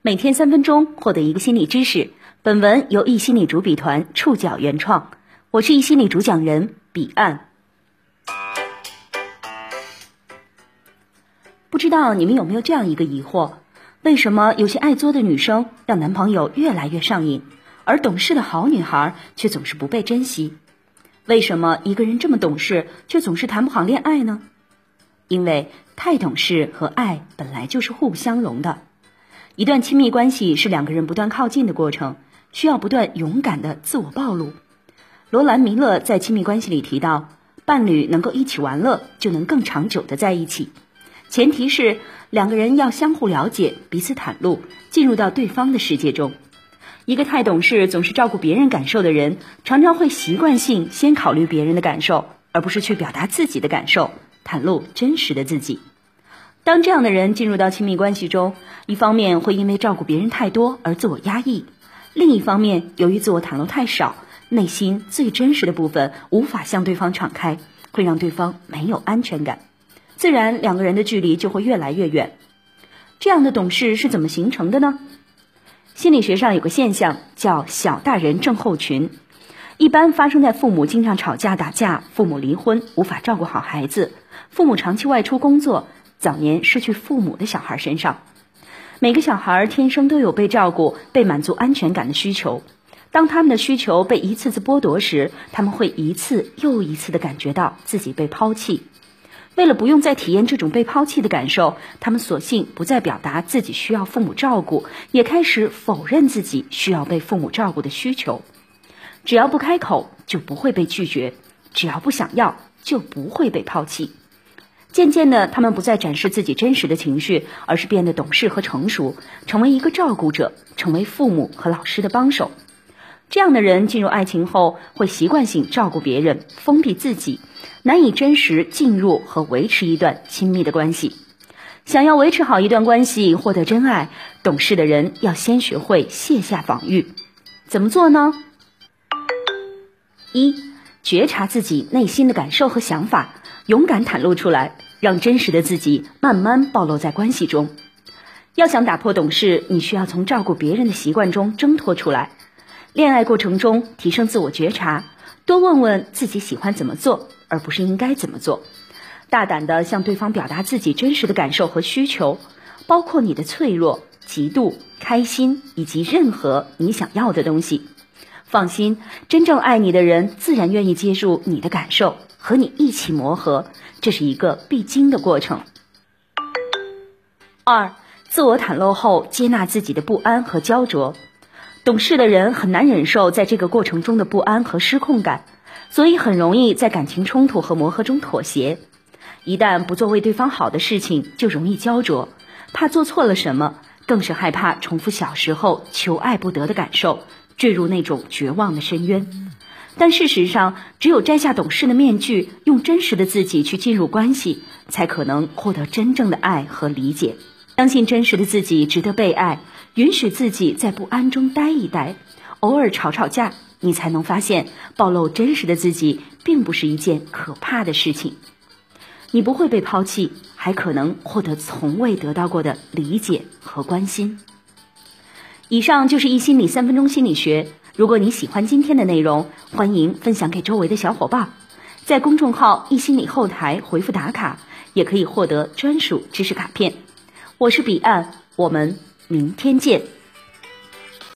每天三分钟，获得一个心理知识。本文由易心理主笔团触角原创，我是易心理主讲人彼岸。不知道你们有没有这样一个疑惑：为什么有些爱作的女生让男朋友越来越上瘾，而懂事的好女孩却总是不被珍惜？为什么一个人这么懂事，却总是谈不好恋爱呢？因为太懂事和爱本来就是互不相容的。一段亲密关系是两个人不断靠近的过程，需要不断勇敢的自我暴露。罗兰·弥勒在亲密关系里提到，伴侣能够一起玩乐，就能更长久的在一起，前提是两个人要相互了解，彼此袒露，进入到对方的世界中。一个太懂事、总是照顾别人感受的人，常常会习惯性先考虑别人的感受，而不是去表达自己的感受，袒露真实的自己。当这样的人进入到亲密关系中，一方面会因为照顾别人太多而自我压抑，另一方面由于自我袒露太少，内心最真实的部分无法向对方敞开，会让对方没有安全感，自然两个人的距离就会越来越远。这样的懂事是怎么形成的呢？心理学上有个现象叫“小大人症候群”，一般发生在父母经常吵架打架、父母离婚无法照顾好孩子、父母长期外出工作、早年失去父母的小孩身上。每个小孩天生都有被照顾、被满足安全感的需求，当他们的需求被一次次剥夺时，他们会一次又一次的感觉到自己被抛弃。为了不用再体验这种被抛弃的感受，他们索性不再表达自己需要父母照顾，也开始否认自己需要被父母照顾的需求。只要不开口，就不会被拒绝；只要不想要，就不会被抛弃。渐渐的，他们不再展示自己真实的情绪，而是变得懂事和成熟，成为一个照顾者，成为父母和老师的帮手。这样的人进入爱情后，会习惯性照顾别人，封闭自己，难以真实进入和维持一段亲密的关系。想要维持好一段关系，获得真爱，懂事的人要先学会卸下防御。怎么做呢？一、觉察自己内心的感受和想法，勇敢袒露出来，让真实的自己慢慢暴露在关系中。要想打破懂事，你需要从照顾别人的习惯中挣脱出来。恋爱过程中，提升自我觉察，多问问自己喜欢怎么做，而不是应该怎么做。大胆的向对方表达自己真实的感受和需求，包括你的脆弱、嫉妒、开心以及任何你想要的东西。放心，真正爱你的人自然愿意接住你的感受，和你一起磨合，这是一个必经的过程。二，自我袒露后，接纳自己的不安和焦灼。懂事的人很难忍受在这个过程中的不安和失控感，所以很容易在感情冲突和磨合中妥协。一旦不做为对方好的事情，就容易焦灼，怕做错了什么，更是害怕重复小时候求爱不得的感受，坠入那种绝望的深渊。但事实上，只有摘下懂事的面具，用真实的自己去进入关系，才可能获得真正的爱和理解。相信真实的自己值得被爱，允许自己在不安中待一待，偶尔吵吵架，你才能发现暴露真实的自己并不是一件可怕的事情。你不会被抛弃，还可能获得从未得到过的理解和关心。以上就是一心理三分钟心理学。如果你喜欢今天的内容，欢迎分享给周围的小伙伴，在公众号“一心理”后台回复打卡，也可以获得专属知识卡片。我是彼岸，我们明天见。